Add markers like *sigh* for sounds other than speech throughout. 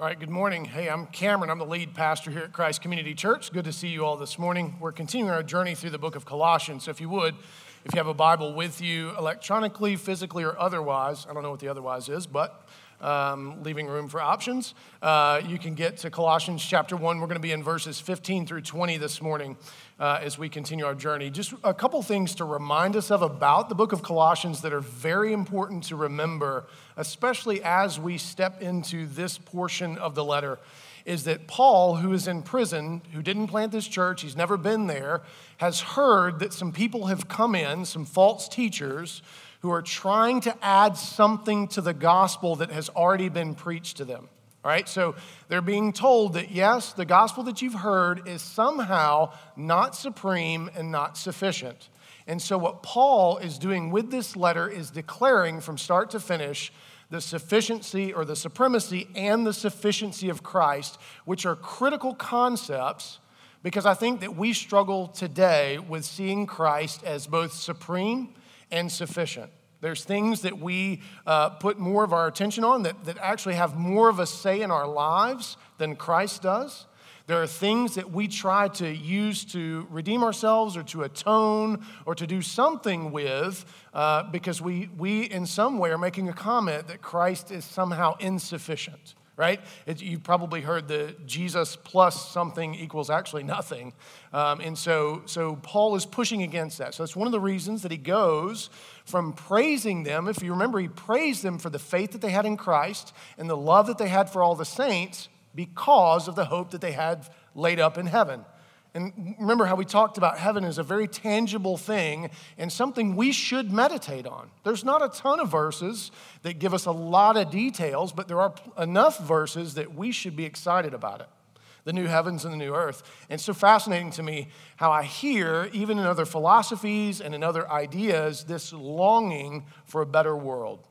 All right, good morning. Hey, I'm Cameron. I'm the lead pastor here at Christ Community Church. Good to see you all this morning. We're continuing our journey through the book of Colossians. So, if you would, if you have a Bible with you, electronically, physically, or otherwise, I don't know what the otherwise is, but um, leaving room for options, uh, you can get to Colossians chapter 1. We're going to be in verses 15 through 20 this morning uh, as we continue our journey. Just a couple things to remind us of about the book of Colossians that are very important to remember, especially as we step into this portion of the letter. Is that Paul, who is in prison, who didn't plant this church, he's never been there, has heard that some people have come in, some false teachers, who are trying to add something to the gospel that has already been preached to them. All right, so they're being told that yes, the gospel that you've heard is somehow not supreme and not sufficient. And so, what Paul is doing with this letter is declaring from start to finish the sufficiency or the supremacy and the sufficiency of Christ, which are critical concepts because I think that we struggle today with seeing Christ as both supreme and sufficient. There's things that we uh, put more of our attention on that, that actually have more of a say in our lives than Christ does. There are things that we try to use to redeem ourselves or to atone or to do something with uh, because we, we, in some way, are making a comment that Christ is somehow insufficient right? You've probably heard the Jesus plus something equals actually nothing. Um, and so, so Paul is pushing against that. So that's one of the reasons that he goes from praising them. If you remember, he praised them for the faith that they had in Christ and the love that they had for all the saints because of the hope that they had laid up in heaven. And remember how we talked about heaven is a very tangible thing and something we should meditate on. There's not a ton of verses that give us a lot of details, but there are enough verses that we should be excited about it the new heavens and the new earth. And it's so fascinating to me how I hear, even in other philosophies and in other ideas, this longing for a better world.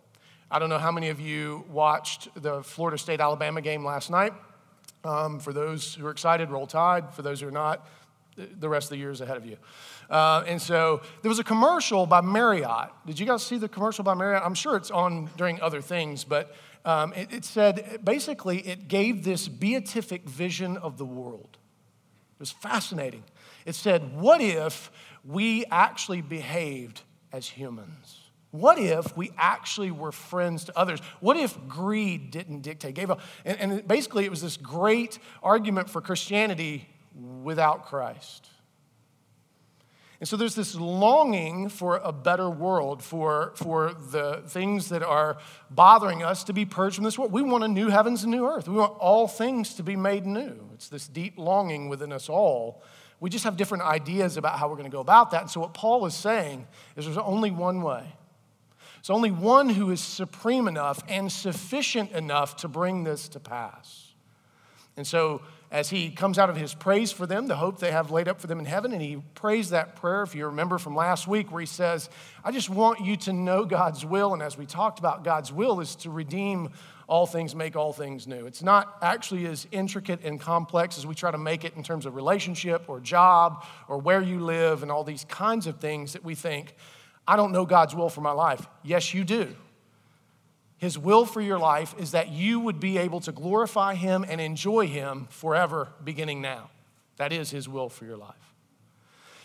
I don't know how many of you watched the Florida State Alabama game last night. Um, for those who are excited, roll tide. For those who are not, the rest of the year is ahead of you. Uh, and so there was a commercial by Marriott. Did you guys see the commercial by Marriott? I'm sure it's on during other things, but um, it, it said basically it gave this beatific vision of the world. It was fascinating. It said, What if we actually behaved as humans? What if we actually were friends to others? What if greed didn't dictate? Gave up, and, and basically, it was this great argument for Christianity without Christ. And so there's this longing for a better world, for, for the things that are bothering us to be purged from this world. We want a new heavens and new earth. We want all things to be made new. It's this deep longing within us all. We just have different ideas about how we're going to go about that. And so what Paul is saying is there's only one way. There's only one who is supreme enough and sufficient enough to bring this to pass. And so, as he comes out of his praise for them, the hope they have laid up for them in heaven, and he prays that prayer, if you remember from last week, where he says, I just want you to know God's will. And as we talked about, God's will is to redeem all things, make all things new. It's not actually as intricate and complex as we try to make it in terms of relationship or job or where you live and all these kinds of things that we think I don't know God's will for my life. Yes, you do. His will for your life is that you would be able to glorify Him and enjoy Him forever, beginning now. That is His will for your life.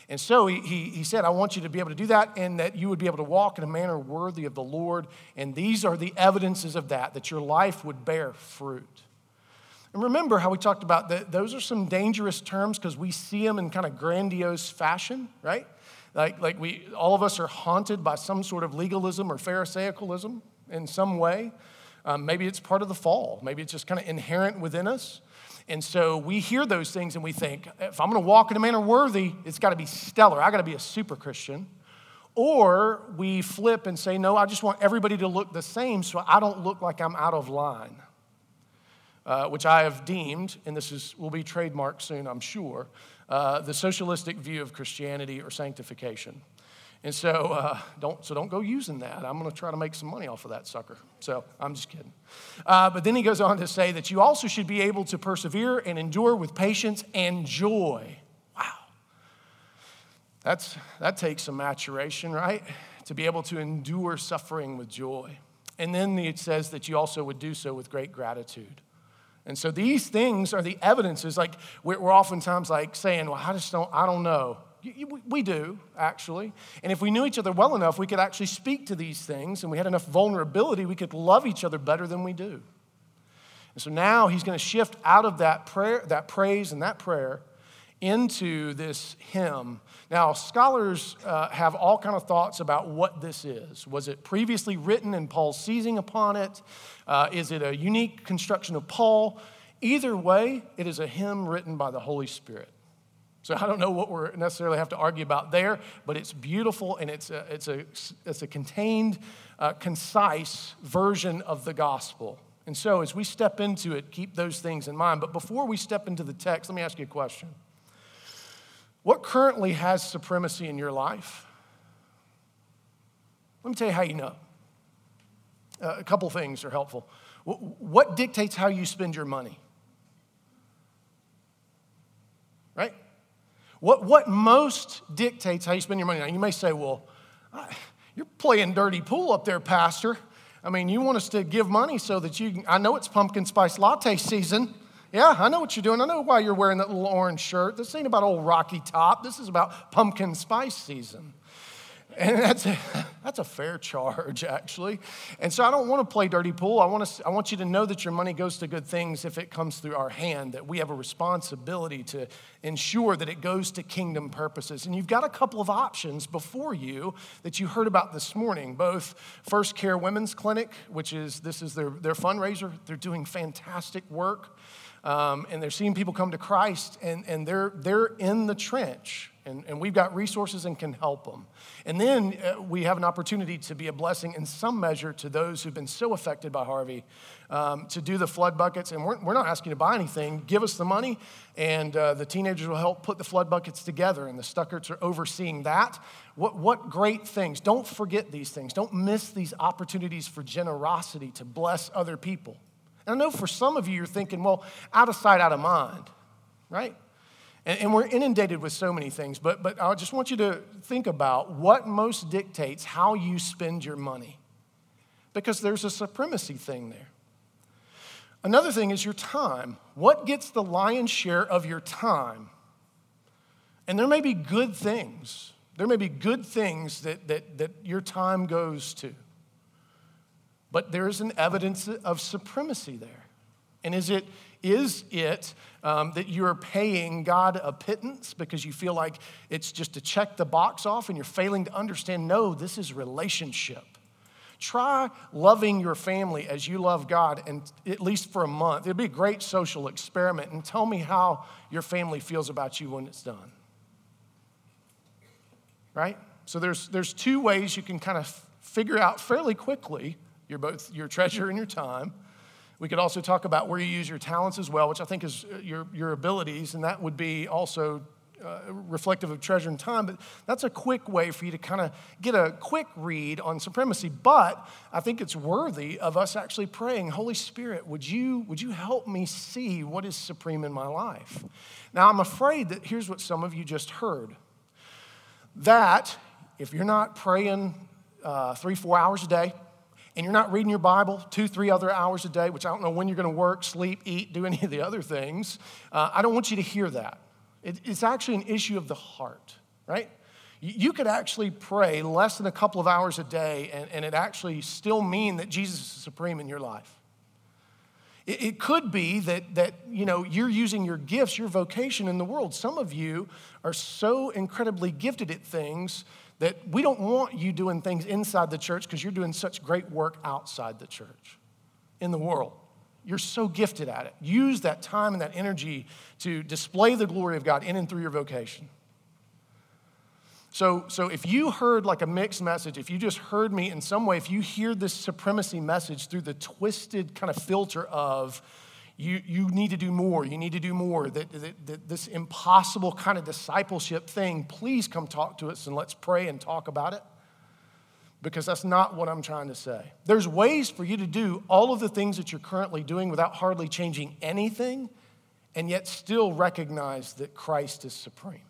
And so he, he, he, said, I want you to be able to do that and that you would be able to walk in a manner worthy of the Lord. And these are the evidences of that, that your life would bear fruit. And remember how we talked about that those are some dangerous terms because we see them in kind of grandiose fashion, right? Like, like we, all of us are haunted by some sort of legalism or Pharisaicalism in some way. Um, maybe it's part of the fall. Maybe it's just kind of inherent within us. And so we hear those things and we think, if I'm going to walk in a manner worthy, it's got to be stellar. I got to be a super Christian. Or we flip and say, no, I just want everybody to look the same so I don't look like I'm out of line. Uh, which I have deemed, and this is, will be trademarked soon, I'm sure, uh, the socialistic view of Christianity or sanctification. And so, uh, don't, so don't go using that. I'm going to try to make some money off of that sucker. So I'm just kidding. Uh, but then he goes on to say that you also should be able to persevere and endure with patience and joy. Wow. That's, that takes some maturation, right? To be able to endure suffering with joy. And then it says that you also would do so with great gratitude. And so these things are the evidences. Like we're, oftentimes like saying, "Well, I just don't. I don't know." We do actually, and if we knew each other well enough, we could actually speak to these things, and we had enough vulnerability, we could love each other better than we do. And so now he's going to shift out of that prayer, that praise, and that prayer into this hymn. Now, scholars uh, have all kind of thoughts about what this is. Was it previously written and Paul seizing upon it? Uh, is it a unique construction of Paul? Either way, it is a hymn written by the Holy Spirit. So I don't know what we necessarily have to argue about there, but it's beautiful and it's a, it's a, it's a contained, uh, concise version of the gospel. And so as we step into it, keep those things in mind. But before we step into the text, let me ask you a question. What currently has supremacy in your life? Let me tell you how you know. Uh, a couple things are helpful. What dictates how you spend your money? Right? What, what most dictates how you spend your money? Now, you may say, well, you're playing dirty pool up there, Pastor. I mean, you want us to give money so that you can, I know it's pumpkin spice latte season. Yeah, I know what you're doing. I know why you're wearing that little orange shirt. This ain't about old Rocky Top. This is about pumpkin spice season. And that's a, *laughs* that's a fair charge, actually. And so I don't want to play dirty pool. I want, to, I want you to know that your money goes to good things if it comes through our hand, that we have a responsibility to ensure that it goes to kingdom purposes. And you've got a couple of options before you that you heard about this morning both First Care Women's Clinic, which is this is their, their fundraiser, they're doing fantastic work. Um, and they're seeing people come to Christ, and, and they're, they're in the trench, and, and we've got resources and can help them. And then uh, we have an opportunity to be a blessing in some measure to those who've been so affected by Harvey um, to do the flood buckets. And we're, we're not asking you to buy anything, give us the money, and uh, the teenagers will help put the flood buckets together, and the Stuckerts are overseeing that. What, what great things. Don't forget these things, don't miss these opportunities for generosity to bless other people. And I know for some of you, you're thinking, well, out of sight, out of mind, right? And, and, we're inundated with so many things, but, but I just want you to think about what most dictates how you spend your money. Because there's a supremacy thing there. Another thing is your time. What gets the lion's share of your time? And there may be good things. There may be good things that, that, that your time goes to. But there's an evidence of supremacy there. And is it, is it um, that you're paying God a pittance because you feel like it's just to check the box off and you're failing to understand? No, this is relationship. Try loving your family as you love God, and at least for a month. It'd be a great social experiment, and tell me how your family feels about you when it's done. Right? So there's, there's two ways you can kind of figure out fairly quickly your, both your treasure and your time. We could also talk about where you use your talents as well, which I think is uh, your, your abilities, and that would be also uh, reflective of treasure and time. But that's a quick way for you to kind of get a quick read on supremacy. But I think it's worthy of us actually praying, Holy Spirit, would you, would you help me see what is supreme in my life? Now, I'm afraid that here's what some of you just heard that if you're not praying uh, three, four hours a day, and you're not reading your Bible two, three other hours a day, which I don't know when you're going to work, sleep, eat, do any of the other things, uh, I don't want you to hear that. It, it's actually an issue of the heart, right? You could actually pray less than a couple of hours a day, and, and it actually still mean that Jesus is supreme in your life. It, it could be that, that you know, you're using your gifts, your vocation in the world. Some of you are so incredibly gifted at things that we don't want you doing things inside the church because you're doing such great work outside the church in the world. You're so gifted at it. Use that time and that energy to display the glory of God in and through your vocation. So, so if you heard like a mixed message, if you just heard me in some way, if you hear this supremacy message through the twisted kind of filter of, you, you need to do more, you need to do more, that, that, that, this impossible kind of discipleship thing, please come talk to us and let's pray and talk about it. Because that's not what I'm trying to say. There's ways for you to do all of the things that you're currently doing without hardly changing anything, and yet still recognize that Christ is supreme.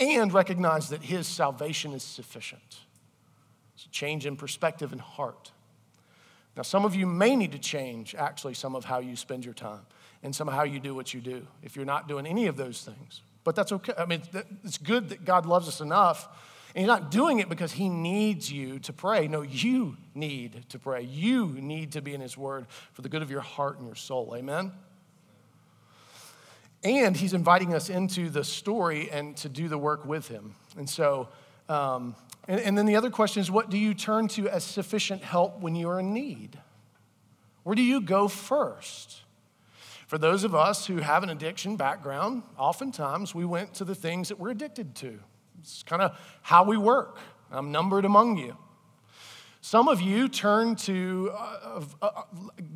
And recognize that his salvation is sufficient. It's a change in perspective and heart. Now, some of you may need to change actually some of how you spend your time and some of how you do what you do if you're not doing any of those things. But that's okay. I mean, it's good that God loves us enough. And He's not doing it because He needs you to pray. No, you need to pray. You need to be in His Word for the good of your heart and your soul. Amen? And He's inviting us into the story and to do the work with Him. And so, um, and, and then the other question is what do you turn to as sufficient help when you are in need? Where do you go first? For those of us who have an addiction background, oftentimes we went to the things that we're addicted to. It's kind of how we work. I'm numbered among you. Some of you turn to uh, uh,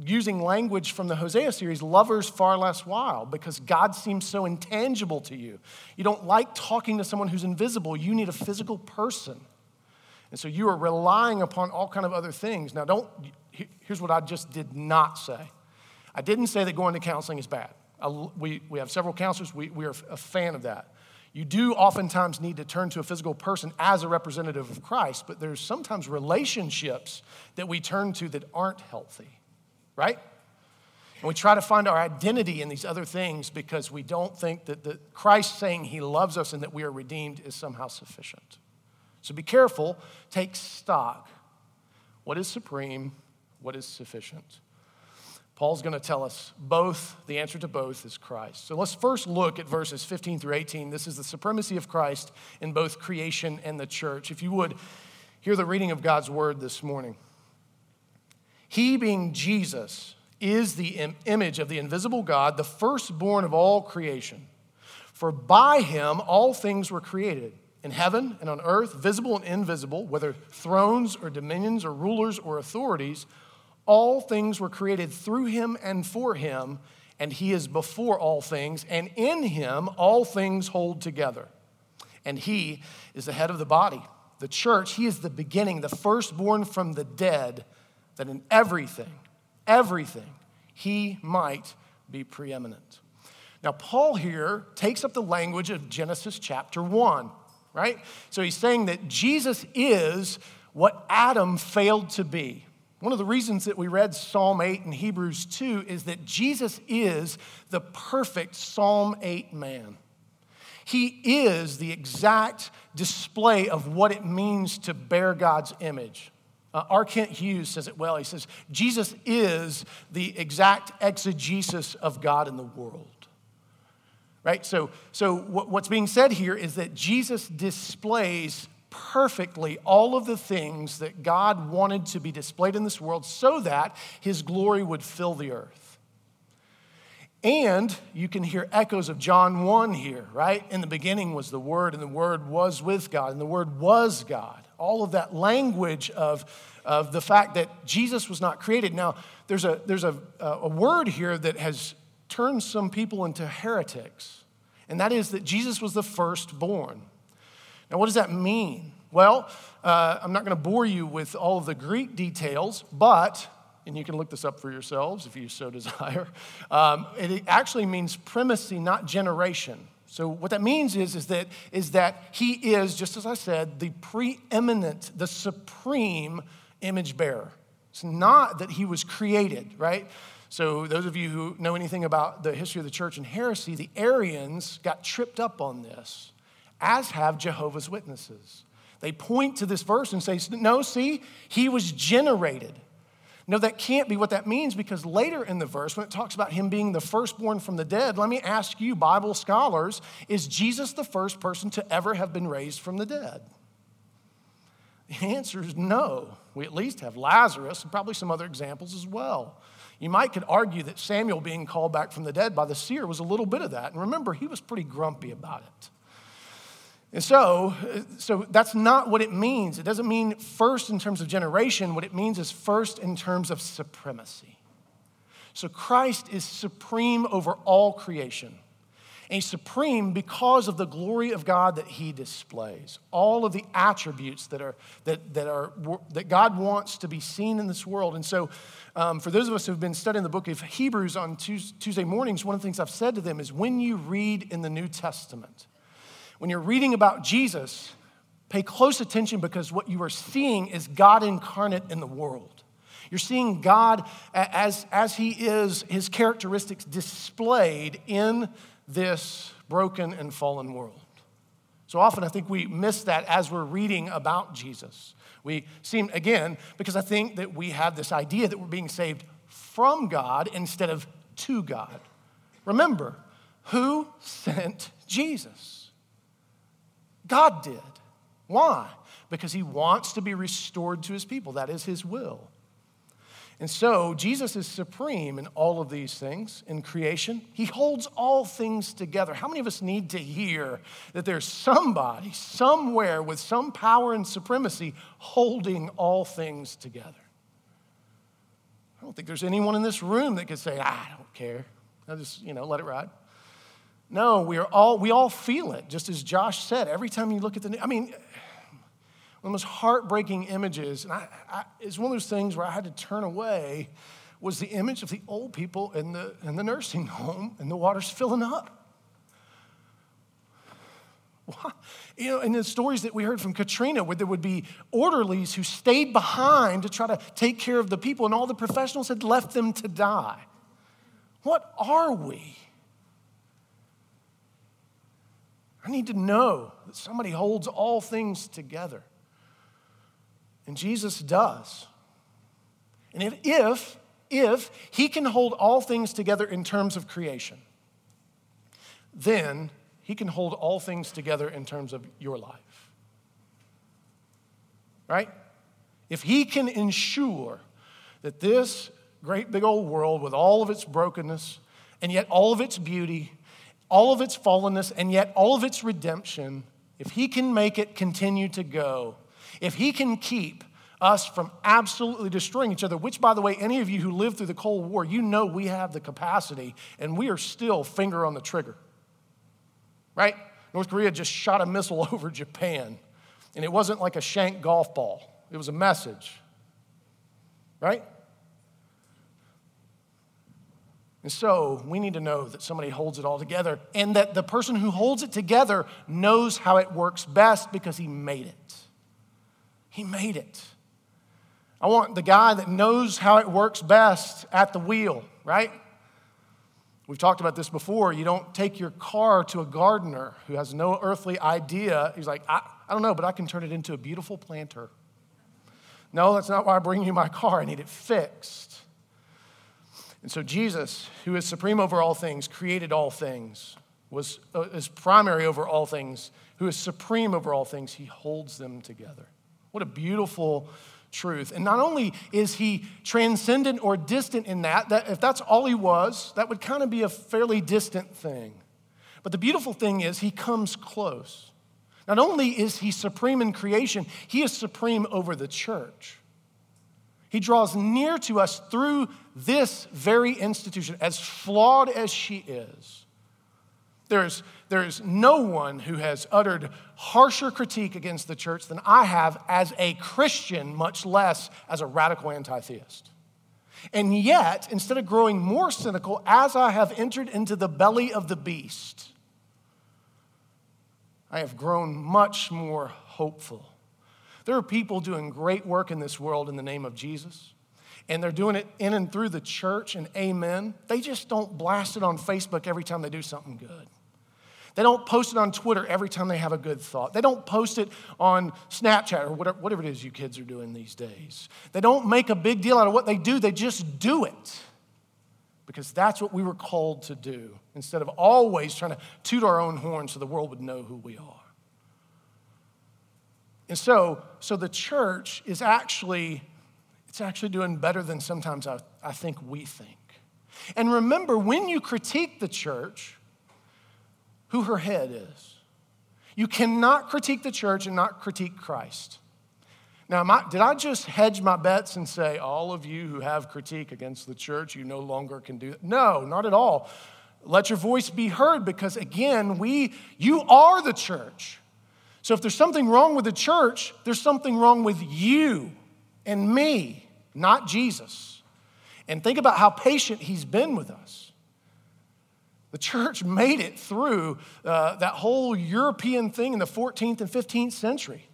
using language from the Hosea series, lovers far less wild, because God seems so intangible to you. You don't like talking to someone who's invisible, you need a physical person. And so you are relying upon all kind of other things. Now, don't, here's what I just did not say. I didn't say that going to counseling is bad. I, we, we have several counselors, we, we are a fan of that. You do oftentimes need to turn to a physical person as a representative of Christ, but there's sometimes relationships that we turn to that aren't healthy, right? And we try to find our identity in these other things because we don't think that the Christ saying he loves us and that we are redeemed is somehow sufficient. So be careful, take stock. What is supreme? What is sufficient? Paul's going to tell us both, the answer to both is Christ. So let's first look at verses 15 through 18. This is the supremacy of Christ in both creation and the church. If you would, hear the reading of God's word this morning. He, being Jesus, is the Im- image of the invisible God, the firstborn of all creation. For by him all things were created in heaven and on earth, visible and invisible, whether thrones or dominions or rulers or authorities, all things were created through him and for him, and he is before all things, and in him all things hold together. And he is the head of the body, the church. He is the beginning, the firstborn from the dead, that in everything, everything, he might be preeminent. Now, Paul here takes up the language of Genesis chapter 1 right? So he's saying that Jesus is what Adam failed to be. One of the reasons that we read Psalm 8 and Hebrews 2 is that Jesus is the perfect Psalm 8 man. He is the exact display of what it means to bear God's image. Uh, R. Kent Hughes says it well. He says, Jesus is the exact exegesis of God in the world right? So, so what's being said here is that Jesus displays perfectly all of the things that God wanted to be displayed in this world so that his glory would fill the earth. And you can hear echoes of John 1 here, right? In the beginning was the Word, and the Word was with God, and the Word was God. All of that language of, of the fact that Jesus was not created. Now, there's a, there's a, a word here that has turned some people into heretics, and that is that Jesus was the firstborn. Now, what does that mean? Well, uh, I'm not going to bore you with all of the Greek details, but, and you can look this up for yourselves if you so *laughs* desire, um, it actually means primacy, not generation. So what that means is, is, that, is that he is, just as I said, the preeminent, the supreme image bearer. It's not that he was created, right? So, those of you who know anything about the history of the church and heresy, the Arians got tripped up on this, as have Jehovah's Witnesses. They point to this verse and say, No, see, he was generated. No, that can't be what that means because later in the verse, when it talks about him being the firstborn from the dead, let me ask you, Bible scholars, is Jesus the first person to ever have been raised from the dead? The answer is no. We at least have Lazarus and probably some other examples as well. You might could argue that Samuel being called back from the dead by the seer was a little bit of that. And remember, he was pretty grumpy about it. And so, uh, so that's not what it means. It doesn't mean first in terms of generation. What it means is first in terms of supremacy. So Christ is supreme over all creation. And he's supreme because of the glory of God that he displays. All of the attributes that, are, that, that, are, that God wants to be seen in this world. And so, um, for those of us who've been studying the book of Hebrews on Tuesday mornings, one of the things I've said to them is when you read in the New Testament, when you're reading about Jesus, pay close attention because what you are seeing is God incarnate in the world. You're seeing God as, as He is, His characteristics displayed in this broken and fallen world. So often I think we miss that as we're reading about Jesus. We seem, again, because I think that we have this idea that we're being saved from God instead of to God. Remember, who sent Jesus? God did. Why? Because he wants to be restored to his people. That is his will. And so Jesus is supreme in all of these things in creation. He holds all things together. How many of us need to hear that there's somebody somewhere with some power and supremacy holding all things together? I don't think there's anyone in this room that could say, ah, I don't care. I just, you know, let it ride. No, we are all we all feel it, just as Josh said. Every time you look at the I mean, the most heartbreaking images, and I, I, it's one of those things where I had to turn away, was the image of the old people in the, in the nursing home and the water's filling up. You know, in the stories that we heard from Katrina, where there would be orderlies who stayed behind to try to take care of the people, and all the professionals had left them to die. What are we? I need to know that somebody holds all things together. And Jesus does. And if, if, if he can hold all things together in terms of creation, then he can hold all things together in terms of your life. Right? If he can ensure that this great big old world with all of its brokenness and yet all of its beauty, all of its fallenness and yet all of its redemption, if he can make it continue to go, if he can keep us from absolutely destroying each other, which, by the way, any of you who lived through the Cold War, you know we have the capacity and we are still finger on the trigger. Right? North Korea just shot a missile *laughs* over Japan, and it wasn't like a shank golf ball, it was a message. Right? And so we need to know that somebody holds it all together and that the person who holds it together knows how it works best because he made it. He made it. I want the guy that knows how it works best at the wheel, right? We've talked about this before. You don't take your car to a gardener who has no earthly idea. He's like, I, I don't know, but I can turn it into a beautiful planter. No, that's not why I bring you my car. I need it fixed. And so Jesus, who is supreme over all things, created all things, was uh, is primary over all things, who is supreme over all things, he holds them together. What a beautiful truth. And not only is he transcendent or distant in that, that if that's all he was, that would kind of be a fairly distant thing. But the beautiful thing is he comes close. Not only is he supreme in creation, he is supreme over the church. He draws near to us through this very institution, as flawed as she is. There's, there's no one who has uttered harsher critique against the church than I have as a Christian, much less as a radical anti theist. And yet, instead of growing more cynical, as I have entered into the belly of the beast, I have grown much more hopeful. There are people doing great work in this world in the name of Jesus, and they're doing it in and through the church, and amen. They just don't blast it on Facebook every time they do something good. They don't post it on Twitter every time they have a good thought. They don't post it on Snapchat or whatever, whatever it is you kids are doing these days. They don't make a big deal out of what they do, they just do it because that's what we were called to do instead of always trying to toot our own horn so the world would know who we are. And so, so the church is actually, it's actually doing better than sometimes I, I think we think. And remember, when you critique the church, who her head is. You cannot critique the church and not critique Christ. Now, I, did I just hedge my bets and say, all of you who have critique against the church, you no longer can do that? No, not at all. Let your voice be heard because, again, we, you are the church. So if there's something wrong with the church, there's something wrong with you and me, not Jesus. And think about how patient he's been with us. The church *laughs* made it through uh, that whole European thing in the 14th and 15th century.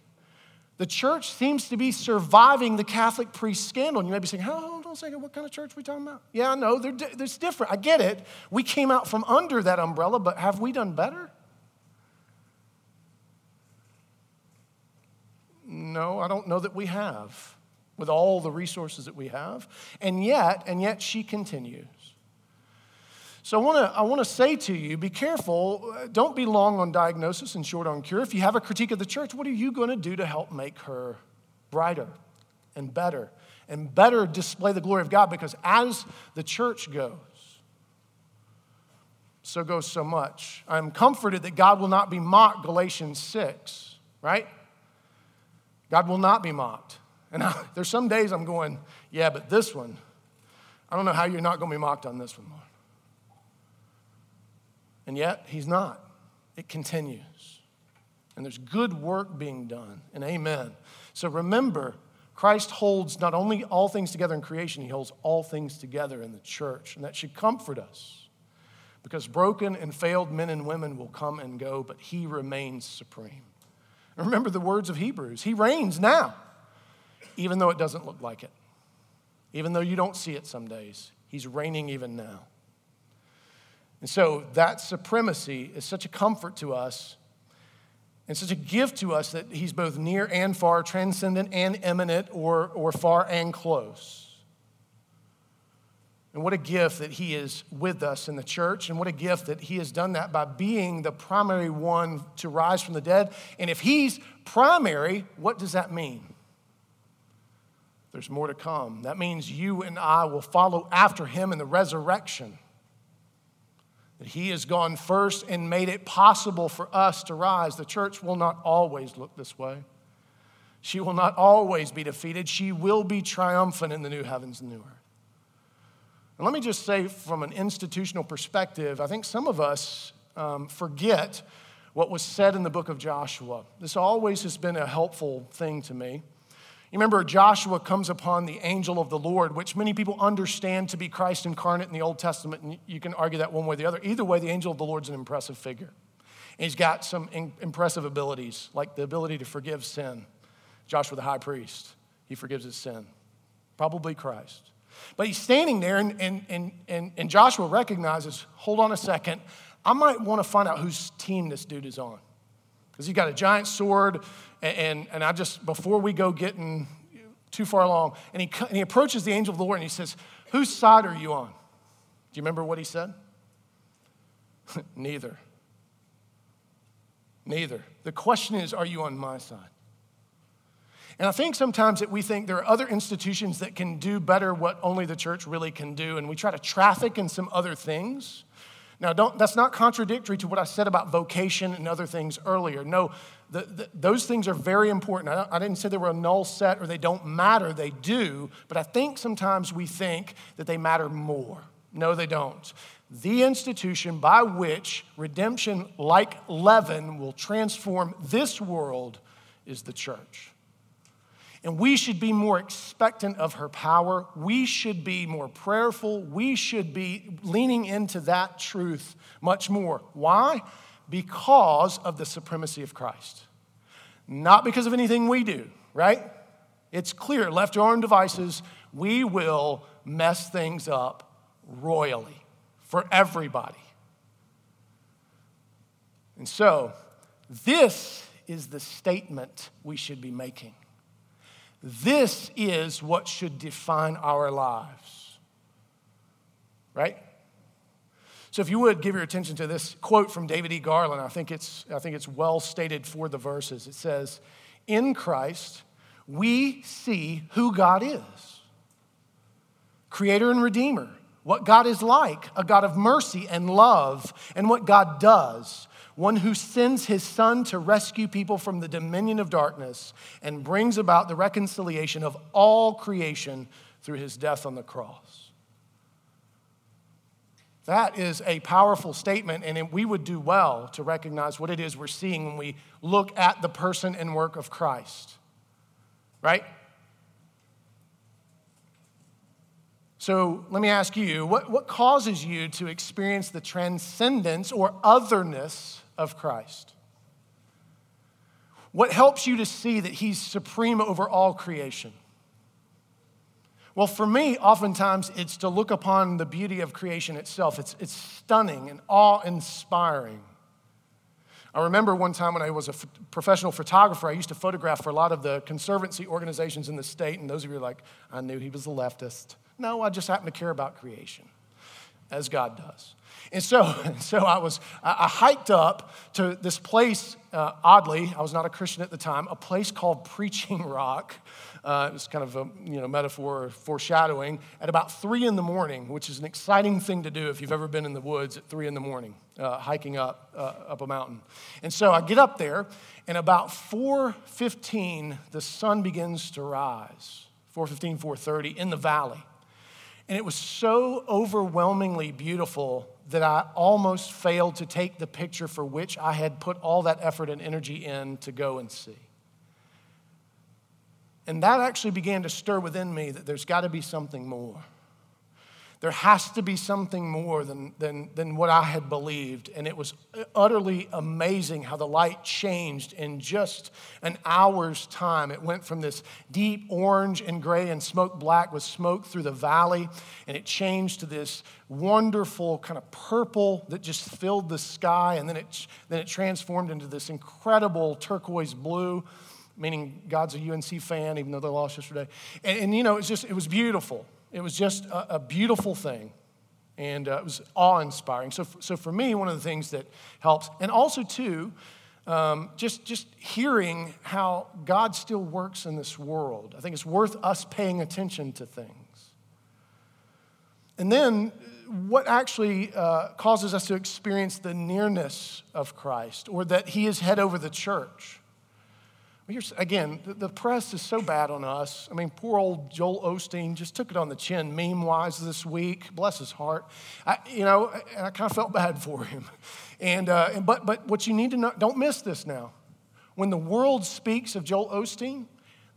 The church seems to be surviving the Catholic priest scandal. And you may be saying, hold on a second, what kind of church are we talking about? Yeah, I know, they're, they're different. I get it. We came out from under that umbrella, but have we done better? No, I don't know that we have with all the resources that we have. And yet, and yet she continues. So I want to I want to say to you, be careful. Don't be long on diagnosis and short on cure. If you have a critique of the church, what are you going to do to help make her brighter and better and better display the glory of God? Because as the church goes, so goes so much. I'm comforted that God will not be mocked, Galatians 6, right? God will not be mocked. And I, *laughs* there's some days I'm going, yeah, but this one, I don't know how you're not going to be mocked on this one, Lord. And yet, he's not. It continues. And there's good work being done. And amen. So remember, Christ holds not only all things together in creation, he holds all things together in the church. And that should comfort us. Because broken and failed men and women will come and go, but he remains supreme. And remember the words of Hebrews He reigns now, even though it doesn't look like it. Even though you don't see it some days, he's reigning even now. And so that supremacy is such a comfort to us and such a gift to us that he's both near and far, transcendent and immanent, or, or far and close. And what a gift that he is with us in the church, and what a gift that he has done that by being the primary one to rise from the dead. And if he's primary, what does that mean? There's more to come. That means you and I will follow after him in the resurrection that He has gone first and made it possible for us to rise. The church will not always look this way. She will not always be defeated. She will be triumphant in the new heavens and new earth. And let me just say, from an institutional perspective, I think some of us um, forget what was said in the book of Joshua. This always has been a helpful thing to me. You remember Joshua comes upon the angel of the Lord, which many people understand to be Christ incarnate in the Old Testament, and you can argue that one way or the other. Either way, the angel of the Lord's an impressive figure. And he's got some in- impressive abilities, like the ability to forgive sin. Joshua, the high priest, he forgives his sin. Probably Christ. But he's standing there, and, and, and, and, and Joshua recognizes hold on a second, I might want to find out whose team this dude is on. Because he's got a giant sword, and, and I just, before we go getting too far along, and he, and he approaches the angel of the Lord and he says, Whose side are you on? Do you remember what he said? *laughs* Neither. Neither. The question is, are you on my side? And I think sometimes that we think there are other institutions that can do better what only the church really can do, and we try to traffic in some other things. Now, don't, that's not contradictory to what I said about vocation and other things earlier. No, the, the, those things are very important. I, I, didn't say they were a null set or they don't matter. They do, but I think sometimes we think that they matter more. No, they don't. The institution by which redemption, like leaven, will transform this world is the church. And we should be more expectant of her power. We should be more prayerful. We should be leaning into that truth much more. Why? Because of the supremacy of Christ. Not because of anything we do, right? It's clear, left to our own devices, we will mess things up royally for everybody. And so, this is the statement we should be making. This is what should define our lives. Right? So if you would give your attention to this quote from David E. Garland, I think it's, I think it's well stated for the verses. It says, In Christ, we see who God is creator and redeemer, what God is like, a God of mercy and love, and what God does one who sends his son to rescue people from the dominion of darkness and brings about the reconciliation of all creation through his death on the cross. That is a powerful statement, and we would do well to recognize what it is we're seeing when we look at the person and work of Christ. Right? So let me ask you what, what causes you to experience the transcendence or otherness of Christ? What helps you to see that He's supreme over all creation? Well, for me, oftentimes it's to look upon the beauty of creation itself. It's, it's stunning and awe inspiring. I remember one time when I was a f- professional photographer, I used to photograph for a lot of the conservancy organizations in the state, and those of you are like, I knew he was a leftist. No, I just happen to care about creation, as God does. And so, *laughs* so I was, I hiked up to this place, uh, oddly, I was not a Christian at the time, a place called Preaching Rock. Uh, it was kind of a you know, metaphor or foreshadowing at about three in the morning, which is an exciting thing to do if you've ever been in the woods at three in the morning, uh, hiking up, uh, up a mountain. And so I get up there, and about 4.15, the sun begins to rise, 4.15, 4.30 in the valley. And it was so overwhelmingly beautiful that I almost failed to take the picture for which I had put all that effort and energy in to go and see. And that actually began to stir within me that there's got to be something more. There has to be something more than, than, than what I had believed. And it was utterly amazing how the light changed in just an hour's time. It went from this deep orange and gray and smoke black with smoke through the valley, and it changed to this wonderful kind of purple that just filled the sky. And then it, then it transformed into this incredible turquoise blue meaning God's a UNC fan, even though they lost yesterday. And, and you know, it's just, it was beautiful. It was just a, a beautiful thing. And uh, it was awe inspiring. So, so for me, one of the things that helps, and also, too, um, just, just hearing how God still works in this world. I think it's worth us paying attention to things. And then, what actually uh, causes us to experience the nearness of Christ or that He is head over the church? Again, the press is so bad on us. I mean, poor old Joel Osteen just took it on the chin meme wise this week. Bless his heart. I, you know, and I kind of felt bad for him. And, uh, and, but, but what you need to know, don't miss this now. When the world speaks of Joel Osteen,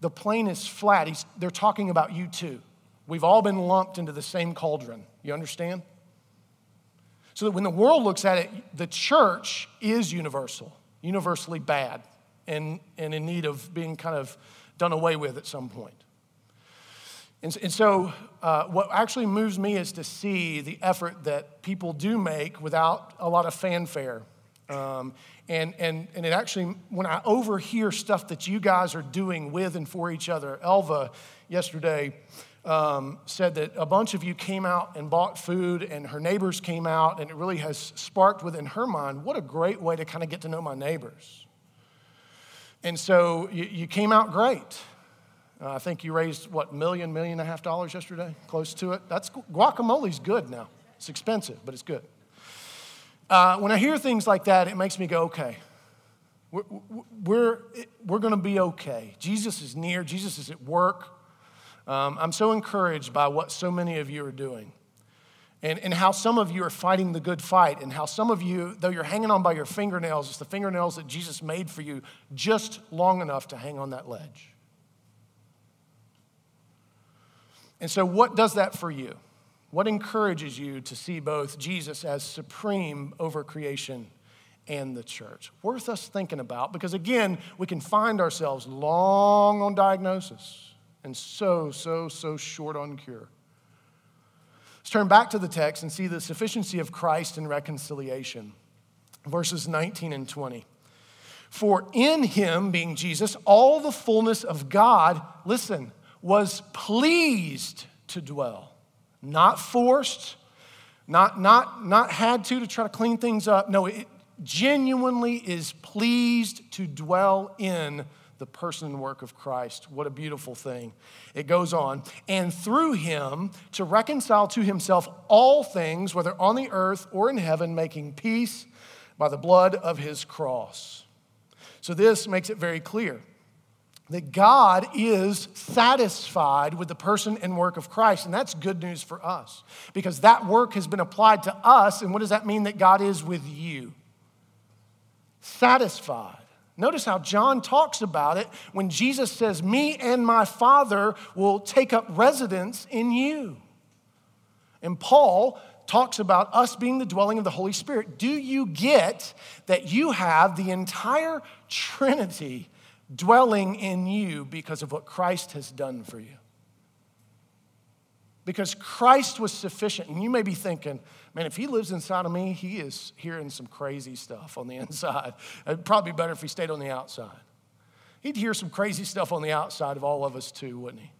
the plane is flat. He's, they're talking about you too. We've all been lumped into the same cauldron. You understand? So that when the world looks at it, the church is universal, universally bad and, and in need of being kind of done away with at some point. And, and so, uh, what actually moves me is to see the effort that people do make without a lot of fanfare. Um, and, and, and it actually, when I overhear stuff that you guys are doing with and for each other, Elva yesterday um, said that a bunch of you came out and bought food, and her neighbors came out, and it really has sparked within her mind what a great way to kind of get to know my neighbors. And so you, you came out great. Uh, I think you raised, what, million, million and a half dollars yesterday? Close to it. That's guacamole's good now. It's expensive, but it's good. Uh, when I hear things like that, it makes me go, okay, we're, we're, we're going to be okay. Jesus is near, Jesus is at work. Um, I'm so encouraged by what so many of you are doing and, and how some of you are fighting the good fight, and how some of you, though you're hanging on by your fingernails, it's the fingernails that Jesus made for you just long enough to hang on that ledge. And so, what does that for you? What encourages you to see both Jesus as supreme over creation and the church? Worth us thinking about because, again, we can find ourselves long on diagnosis and so, so, so short on cure. Let's turn back to the text and see the sufficiency of Christ in reconciliation. Verses 19 and 20. For in him, being Jesus, all the fullness of God, listen, was pleased to dwell. Not forced, not, not, not had to to try to clean things up. No, it genuinely is pleased to dwell in the person and work of Christ. What a beautiful thing. It goes on, and through him to reconcile to himself all things, whether on the earth or in heaven, making peace by the blood of his cross. So, this makes it very clear that God is satisfied with the person and work of Christ. And that's good news for us because that work has been applied to us. And what does that mean that God is with you? Satisfied. Notice how John talks about it when Jesus says, Me and my Father will take up residence in you. And Paul talks about us being the dwelling of the Holy Spirit. Do you get that you have the entire Trinity dwelling in you because of what Christ has done for you. Because Christ was sufficient. And you may be thinking, man, if he lives inside of me, he is hearing some crazy stuff on the *laughs* inside. It'd probably be better if he stayed on the outside. He'd hear some crazy stuff on the outside of all of us too, wouldn't he?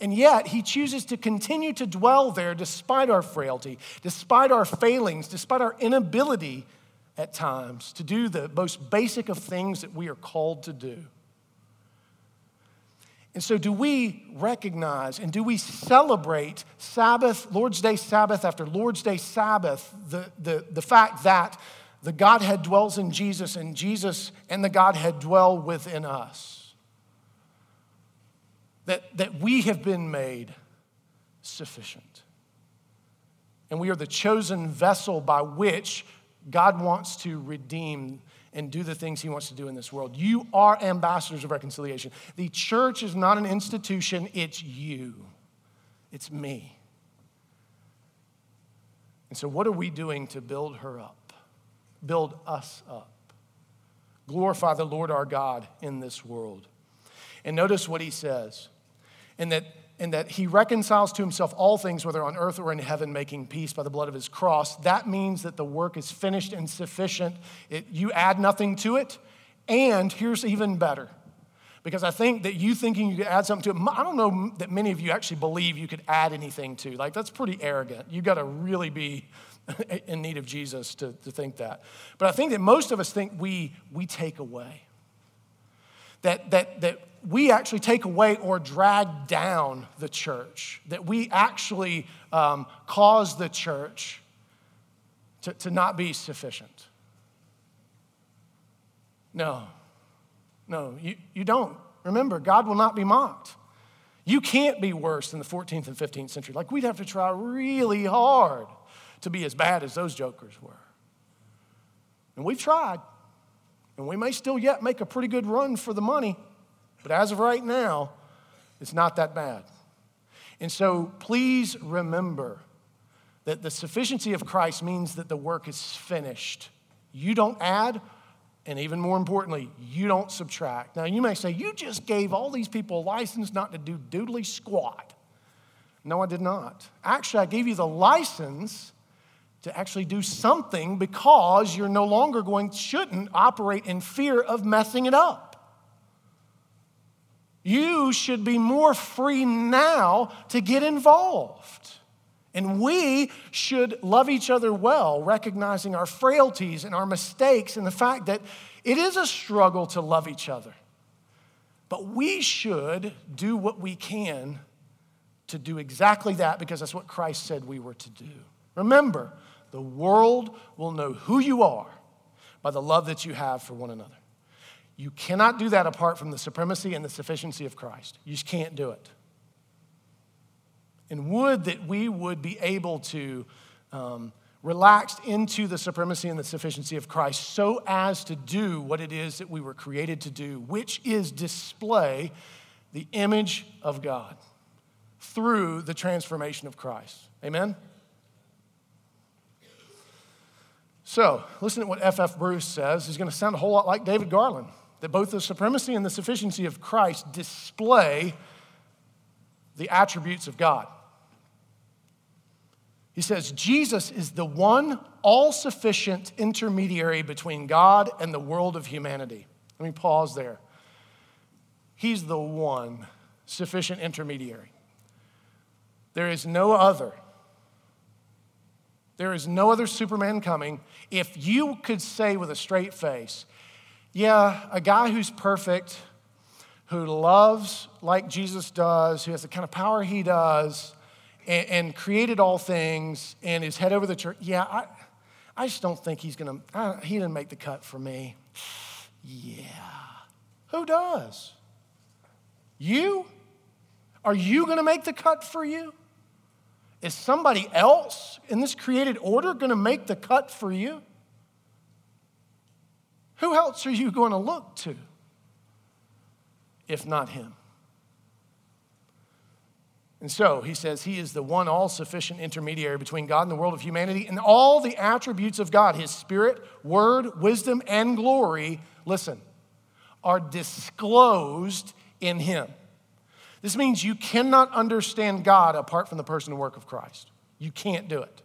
And yet, he chooses to continue to dwell there despite our frailty, despite our failings, despite our inability at times to do the most basic of things that we are called to do. And so, do we recognize and do we celebrate Sabbath, Lord's Day Sabbath after Lord's Day Sabbath, the, the, the fact that the Godhead dwells in Jesus and Jesus and the Godhead dwell within us? That, that we have been made sufficient. And we are the chosen vessel by which God wants to redeem and do the things he wants to do in this world. You are ambassadors of reconciliation. The church is not an institution, it's you, it's me. And so, what are we doing to build her up, build us up, glorify the Lord our God in this world? And notice what he says, and that and that he reconciles to himself all things, whether on earth or in heaven, making peace by the blood of his cross. That means that the work is finished and sufficient. It, you add nothing to it. And here's even better because I think that you thinking you could add something to it, I don't know that many of you actually believe you could add anything to. Like, that's pretty arrogant. You've got to really be *laughs* in need of Jesus to, to think that. But I think that most of us think we, we take away. That, that, that we actually take away or drag down the church, that we actually um, cause the church to, to not be sufficient. No, no, you, you don't. Remember, God will not be mocked. You can't be worse than the 14th and 15th century. Like, we'd have to try really hard to be as bad as those jokers were. And we've tried. And we may still yet make a pretty good run for the money. But as of right now, it's not that bad. And so please remember that the sufficiency of Christ means that the work is finished. You don't add, and even more importantly, you don't subtract. Now, you may say, You just gave all these people a license not to do doodly squat. No, I did not. Actually, I gave you the license to actually do something because you're no longer going, shouldn't operate in fear of messing it up. You should be more free now to get involved. And we should love each other well, recognizing our frailties and our mistakes and the fact that it is a struggle to love each other. But we should do what we can to do exactly that because that's what Christ said we were to do. Remember, the world will know who you are by the love that you have for one another. You cannot do that apart from the supremacy and the sufficiency of Christ. You just can't do it. And would that we would be able to um, relax into the supremacy and the sufficiency of Christ so as to do what it is that we were created to do, which is display the image of God through the transformation of Christ. Amen? So, listen to what F.F. Bruce says. He's going to sound a whole lot like David Garland that both the supremacy and the sufficiency of Christ display the attributes of God. He says, Jesus is the one all sufficient intermediary between God and the world of humanity. Let me pause there. He's the one sufficient intermediary. There is no other. There is no other Superman coming. If you could say with a straight face, yeah, a guy who's perfect, who loves like Jesus does, who has the kind of power he does, and, and created all things, and is head over the church. Yeah, I, I just don't think he's going to, he didn't make the cut for me. Yeah. Who does? You? Are you going to make the cut for you? Is somebody else in this created order going to make the cut for you? Who else are you going to look to if not Him? And so he says he is the one all sufficient intermediary between God and the world of humanity, and all the attributes of God, his spirit, word, wisdom, and glory, listen, are disclosed in him. This means you cannot understand God apart from the person and work of Christ. You can't do it.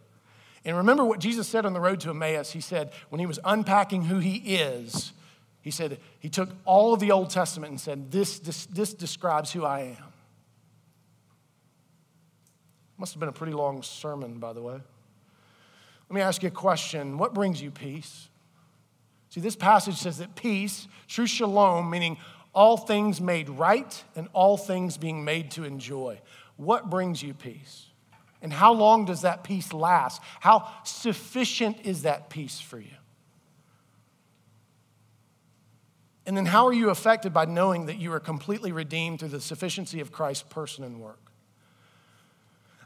And remember what Jesus said on the road to Emmaus? He said, when he was unpacking who he is, he said, he took all of the Old Testament and said, This, this, this describes who I am. Must have been a pretty long sermon, by the way. Let me ask you a question What brings you peace? See, this passage says that peace, true shalom, meaning all things made right and all things being made to enjoy. What brings you peace? And how long does that peace last? How sufficient is that peace for you? And then how are you affected by knowing that you are completely redeemed through the sufficiency of Christ's person and work?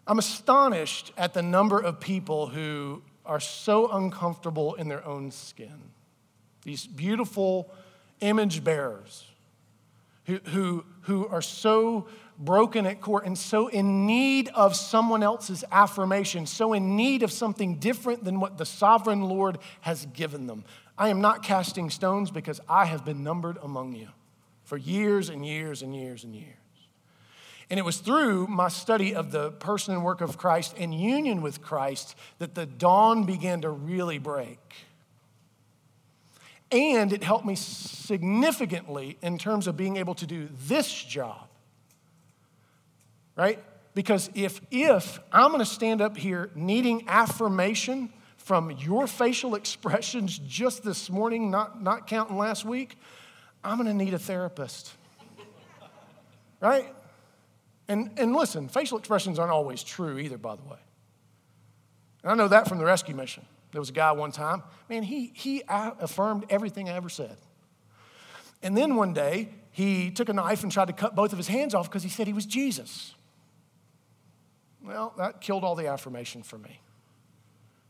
I'm astonished at the number of people who are so uncomfortable in their own skin. These beautiful image bearers who, who, who are so broken at core and so in need of someone else's affirmation, so in need of something different than what the sovereign Lord has given them. I am not casting stones because I have been numbered among you for years and years and years and years. And it was through my study of the person and work of Christ and union with Christ that the dawn began to really break. And it helped me significantly in terms of being able to do this job. Right? Because if, if I'm going to stand up here needing affirmation from your facial *laughs* expressions just this morning, not, not counting last week, I'm going to need a therapist. *laughs* right? And, and listen, facial expressions aren't always true either, by the way. And I know that from the rescue mission. There was a guy one time, man, he, he affirmed everything I ever said. And then one day, he took a knife and tried to cut both of his hands off because he said he was Jesus. Well, that killed all the affirmation for me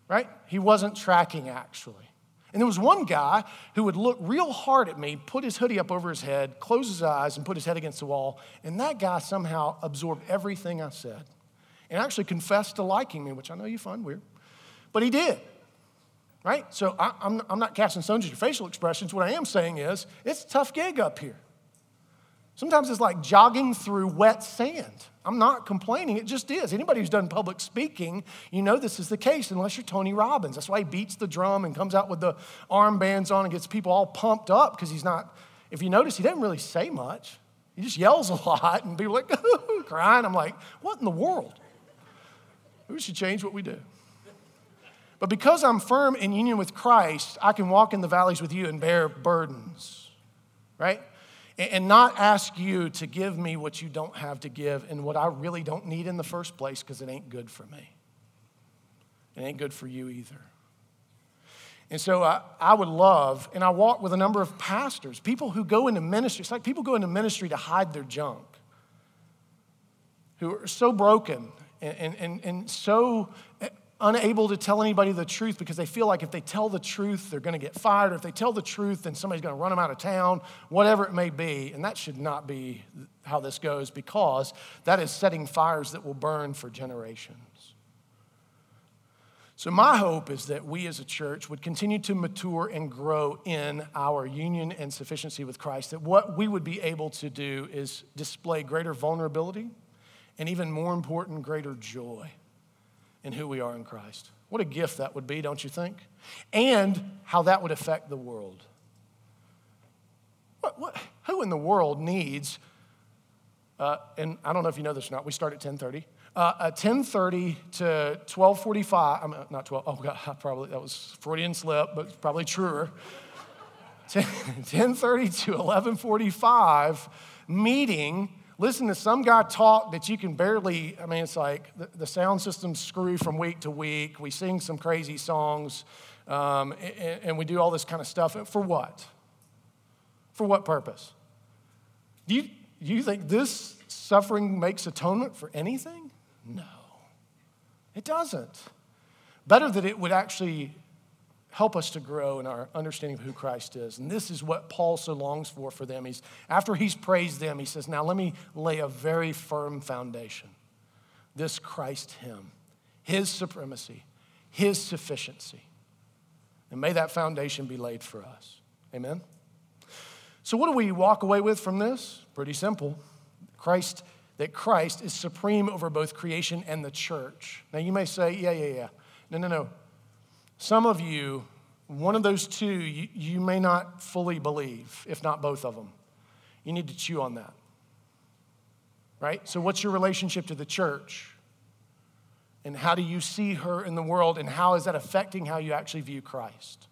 right? He wasn't tracking actually. And there was one guy who would look real hard at me, put his hoodie up over his head, close his eyes, and put his head against the wall. And that guy somehow absorbed everything I said and actually confessed to liking me, which I know you find weird. But he did, right? So I, am I'm not casting stones at your facial expressions. What I am saying is, it's a tough gig up here. Sometimes it's like jogging through wet sand. I'm not complaining, it just is. Anybody who's done public speaking, you know this is the case, unless you're Tony Robbins. That's why he beats the drum and comes out with the armbands on and gets people all pumped up because he's not, if you notice, he doesn't really say much. He just yells a lot, and people are like, *laughs* crying. I'm like, what in the world? We should change what we do. But because I'm firm in union with Christ, I can walk in the valleys with you and bear burdens, right? and not ask you to give me what you don't have to give and what I really don't need in the first place because it ain't good for me. It ain't good for you either. And so I, I would love, and I walk with a number of pastors, people who go into ministry. It's like people go into ministry to hide their junk, who are so broken and, and, and so unable to tell anybody the truth because they feel like if they tell the truth, they're going to get fired. Or if they tell the truth, then somebody's going to run them out of town, whatever it may be. And that should not be how this goes because that is setting fires that will burn for generations. So, my hope is that we as a church would continue to mature and grow in our union and sufficiency with Christ. That what we would be able to do is display greater vulnerability and, even more important, greater joy in who we are in Christ. What a gift that would be, don't you think? And how that would affect the world. What, what, who in the world needs, uh, and I don't know if you know this or not, we start at 1030. Uh, at 10.30 to 12.45, I'm not 12, oh God, *laughs* probably, that was Freudian slip, but probably truer. *laughs* 10.30 to 11.45 meeting listen to some guy talk that you can barely, I mean, it's like the, the sound system's screw from week to week. We sing some crazy songs, um, and, and we do all this kind of stuff. For what? For what purpose? Do you, do you think this suffering makes atonement for anything? No, it doesn't. Better that it would actually help us to grow in our understanding of who Christ is. And this is what Paul so longs for for them. He's, after he's praised them, he says, Now let me lay a very firm foundation. This Christ, Him, His supremacy, His sufficiency. And may that foundation be laid for us. Amen? So, what do we walk away with from this? Pretty simple. Christ, that Christ is supreme over both creation and the church. Now, you may say, yeah, yeah, yeah. No, no, no. Some of you, one of those two, you, you may not fully believe, if not both of them. You need to chew on that. Right? So, what's your relationship to the church? And how do you see her in the world? And how is that affecting how you actually view Christ?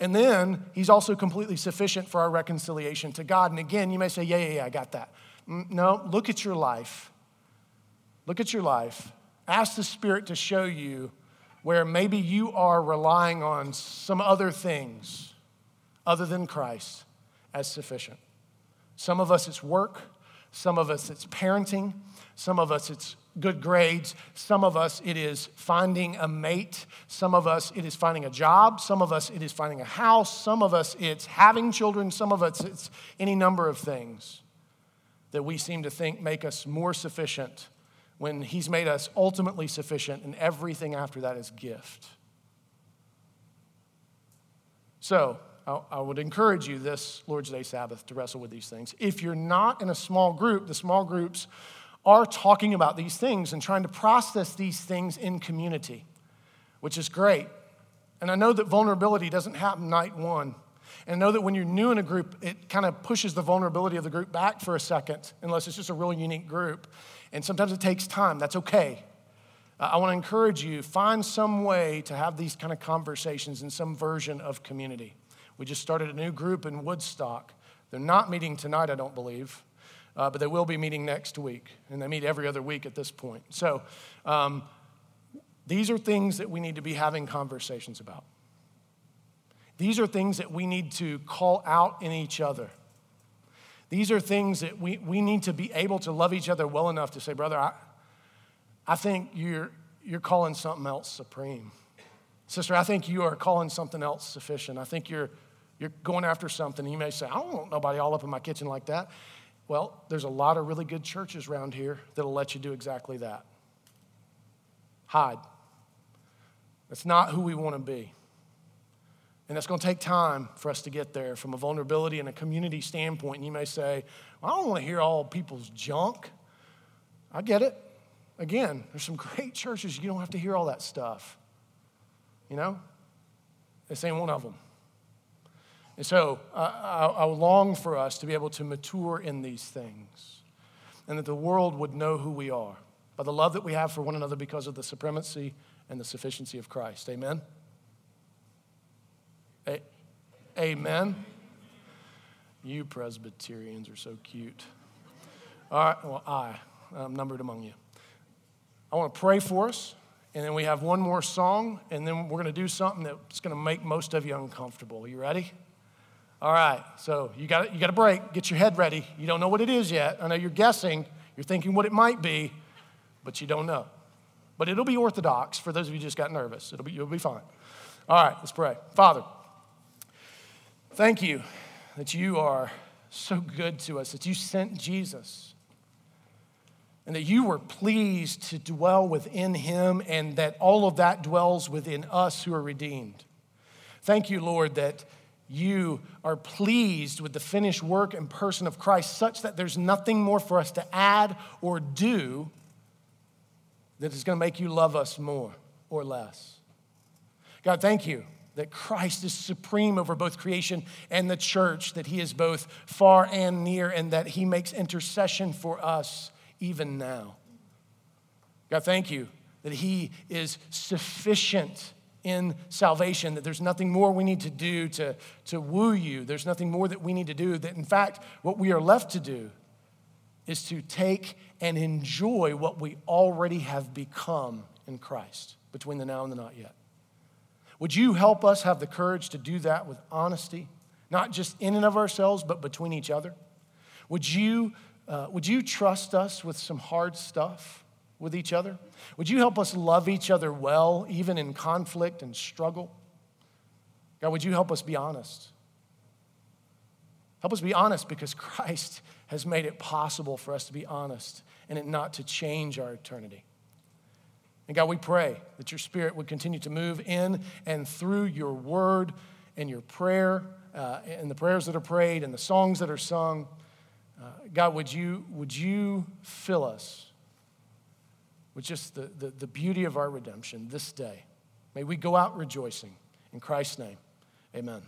And then he's also completely sufficient for our reconciliation to God. And again, you may say, yeah, yeah, yeah, I got that. Mm, no, look at your life. Look at your life. Ask the Spirit to show you where maybe you are relying on some other things other than Christ as sufficient. Some of us it's work, some of us it's parenting, some of us it's good grades. Some of us, it is finding a mate. Some of us, it is finding a job. Some of us, it is finding a house. Some of us, it's having children. Some of us, it's any number of things that we seem to think make us more sufficient when He's made us ultimately sufficient, and everything after that is gift. So, I would encourage you this Lord's Day Sabbath to wrestle with these things. If you're not in a small group, the small groups are talking about these things and trying to process these things in community, which is great. And I know that vulnerability doesn't happen night one. And I know that when you're new in a group, it kind of pushes the vulnerability of the group back for a second, unless it's just a really unique group. And sometimes it takes time. That's okay. I want to encourage you find some way to have these kind of conversations in some version of community. We just started a new group in Woodstock. They're not meeting tonight, I don't believe uh, but they will be meeting next week, and they meet every other week at this point. So um, these are things that we need to be having conversations about. These are things that we need to call out in each other. These are things that we, we need to be able to love each other well enough to say, brother, I, I think you're, you're calling something else supreme. Sister, I think you are calling something else sufficient. I think you're, you're going after something. You may say, I don't want nobody all up in my kitchen like that. Well, there's a lot of really good churches around here that'll let you do exactly that. Hide. That's not who we want to be. And it's going to take time for us to get there from a vulnerability and a community standpoint. And you may say, well, I don't want to hear all people's junk. I get it. Again, there's some great churches you don't have to hear all that stuff. You know? This ain't one of them. And so I, I, I long for us to be able to mature in these things and that the world would know who we are by the love that we have for one another because of the supremacy and the sufficiency of Christ. Amen? Amen? You Presbyterians are so cute. All right, well, I, I'm numbered among you. I want to pray for us, and then we have one more song, and then we're going to do something that's going to make most of you uncomfortable. You ready? All right, so you got you got a break. Get your head ready. You don't know what it is yet. I know you're guessing. You're thinking what it might be, but you don't know. But it'll be orthodox for those of you just got nervous. It'll be you'll be fine. All right, let's pray. Father, thank you that you are so good to us. That you sent Jesus. And that you were pleased to dwell within him, and that all of that dwells within us who are redeemed. Thank you, Lord, that you are pleased with the finished work and person of Christ, such that there's nothing more for us to add or do that is going to make you love us more or less. God, thank you that Christ is supreme over both creation and the church, that he is both far and near, and that he makes intercession for us even now. God, thank you that he is sufficient in salvation, that there's nothing more we need to do to, to woo you. There's nothing more that we need to do. That in fact, what we are left to do is to take and enjoy what we already have become in Christ between the now and the not yet. Would you help us have the courage to do that with honesty, not just in and of ourselves, but between each other? Would you, uh, would you trust us with some hard stuff? with each other? Would you help us love each other well, even in conflict and struggle? God, would you help us be honest? Help us be honest because *laughs* Christ has made it possible for us to be honest and it not to change our eternity. And God, we pray that your Spirit would continue to move in and through your word and your prayer uh, and the prayers that are prayed and the songs that are sung. Uh, God, would you, would you fill us with just the, the, the beauty of our redemption this day? May we go out rejoicing. In Christ's name, amen.